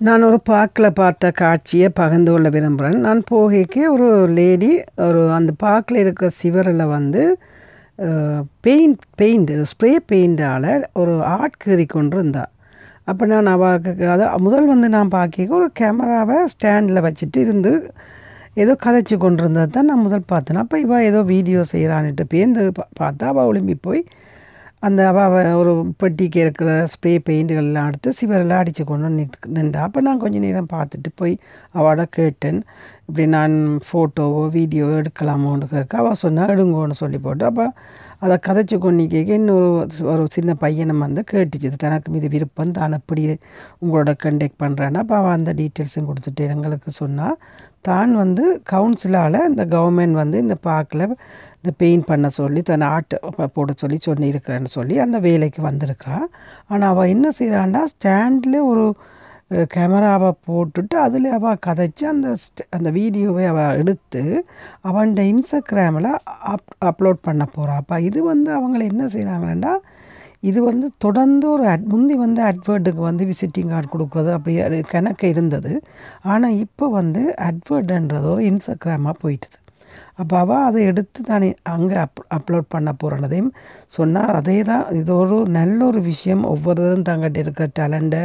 நான் ஒரு பார்க்கில் பார்த்த காட்சியை பகிர்ந்து கொள்ள விரும்புகிறேன் நான் போகைக்கு ஒரு லேடி ஒரு அந்த பார்க்கில் இருக்கிற சிவரில் வந்து பெயிண்ட் பெயிண்ட் ஸ்ப்ரே பெயிண்டால் ஒரு ஆர்ட் கீறி கொண்டு இருந்தா அப்போ நான் அவளுக்கு அதை முதல் வந்து நான் பார்க்க ஒரு கேமராவை ஸ்டாண்டில் வச்சுட்டு இருந்து ஏதோ கதைச்சு கொண்டு இருந்தது தான் நான் முதல் பார்த்தேன். அப்போ இவள் ஏதோ வீடியோ செய்கிறான்ட்டு பேருந்து பா பார்த்தா அவள் ஒளிம்பி போய் அந்த அவள் ஒரு பெட்டிக்கு இருக்கிற ஸ்ப்ரே பெயிண்ட்டுகள்லாம் எடுத்து சிவரெல்லாம் அடித்து கொண்டு நிற்கு நின்றா. அப்போ நான் கொஞ்சம் நேரம் பார்த்துட்டு போய் அவளோட கேட்டேன். இப்படி நான் ஃபோட்டோவோ வீடியோவோ எடுக்கலாமோன்னு கேட்க அவள் சொன்னால் எடுங்கோன்னு சொல்லி போட்டு. அப்போ அதை கதைச்சி கொண்டு இன்னொரு ஒரு சின்ன பையனை வந்து கேட்டுச்சு. தனக்கு மீது விருப்பம் தான் எப்படி உங்களோட கண்டெக்ட் பண்ணுறேன்னா அப்போ அவள் அந்த டீட்டெயில்ஸும் கொடுத்துட்டு எங்களுக்கு சொன்னால் தான் வந்து கவுன்சிலால் இந்த கவர்மெண்ட் வந்து இந்த பார்க்கில் இந்த பெயிண்ட் பண்ண சொல்லி தன் ஆர்ட் போட சொல்லி சொல்லியிருக்கிறேன்னு சொல்லி அந்த வேலைக்கு வந்திருக்கிறா ஆனால் அவள் என்ன செய்கிறான்னா ஸ்டாண்டில் ஒரு கேமராவை போட்டுட்டு அதில் அவள் கதைச்சி அந்த அந்த வீடியோவை அவள் எடுத்து அவன்கிட்ட இன்ஸ்டாகிராமில் அப் அப்லோட் பண்ண போகிறா அப்போ இது வந்து அவங்கள என்ன செய்கிறாங்கன்னா இது வந்து தொடர்ந்து ஒரு அட் முந்தி வந்து அட்வேர்டுக்கு வந்து விசிட்டிங் கார்டு கொடுக்குறது அப்படி அது கணக்கு இருந்தது. ஆனால் இப்போ வந்து அட்வர்டுன்றது ஒரு இன்ஸ்டாகிராமாக போயிட்டுது. அப்போ அவள் அதை எடுத்து தானே அங்கே அப் அப்லோட் பண்ண போகிறனதையும் சொன்னால் அதே தான் இது ஒரு நல்ல ஒரு விஷயம். ஒவ்வொருதும் தங்கிட்ட இருக்கிற டேலண்ட்டை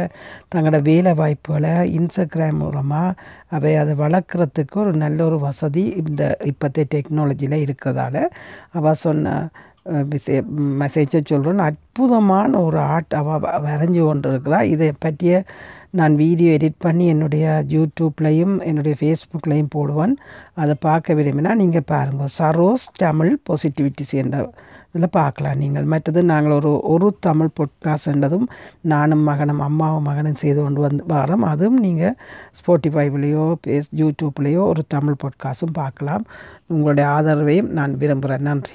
தங்களோட வேலை வாய்ப்புகளை இன்ஸ்டாகிராம் மூலமாக அவை அதை வளர்க்குறதுக்கு ஒரு நல்ல ஒரு வசதி இந்த இப்போத்தைய டெக்னாலஜியில் இருக்கிறதால அவள் சொன்ன. மெசேஜை சொல்கிறேன் அற்புதமான ஒரு ஆர்ட் அவள் வரைஞ்சி கொண்டு இருக்கிறா இதை பற்றிய நான் வீடியோ எடிட் பண்ணி என்னுடைய யூடியூப்லேயும் என்னுடைய ஃபேஸ்புக்லேயும் போடுவேன். அதை பார்க்க விரும்பினா நீங்கள் பாருங்கள் சரோஸ் தமிழ் பாசிட்டிவிட்டிஸ் என்ற இதில் பார்க்கலாம் நீங்கள். மற்றது நாங்கள் ஒரு ஒரு தமிழ் பொட்காஸ்ட்ன்றதும் நானும் மகனும் அம்மாவும் மகனும் செய்து கொண்டு வந்து வரோம். அதுவும் நீங்கள் ஸ்போட்டிஃபைவ்லேயோ ஃபேஸ் யூடியூப்லேயோ ஒரு தமிழ் பொட்காஸ்ட்டும் பார்க்கலாம். உங்களுடைய ஆதரவையும் நான் விரும்புகிறேன் நன்றி.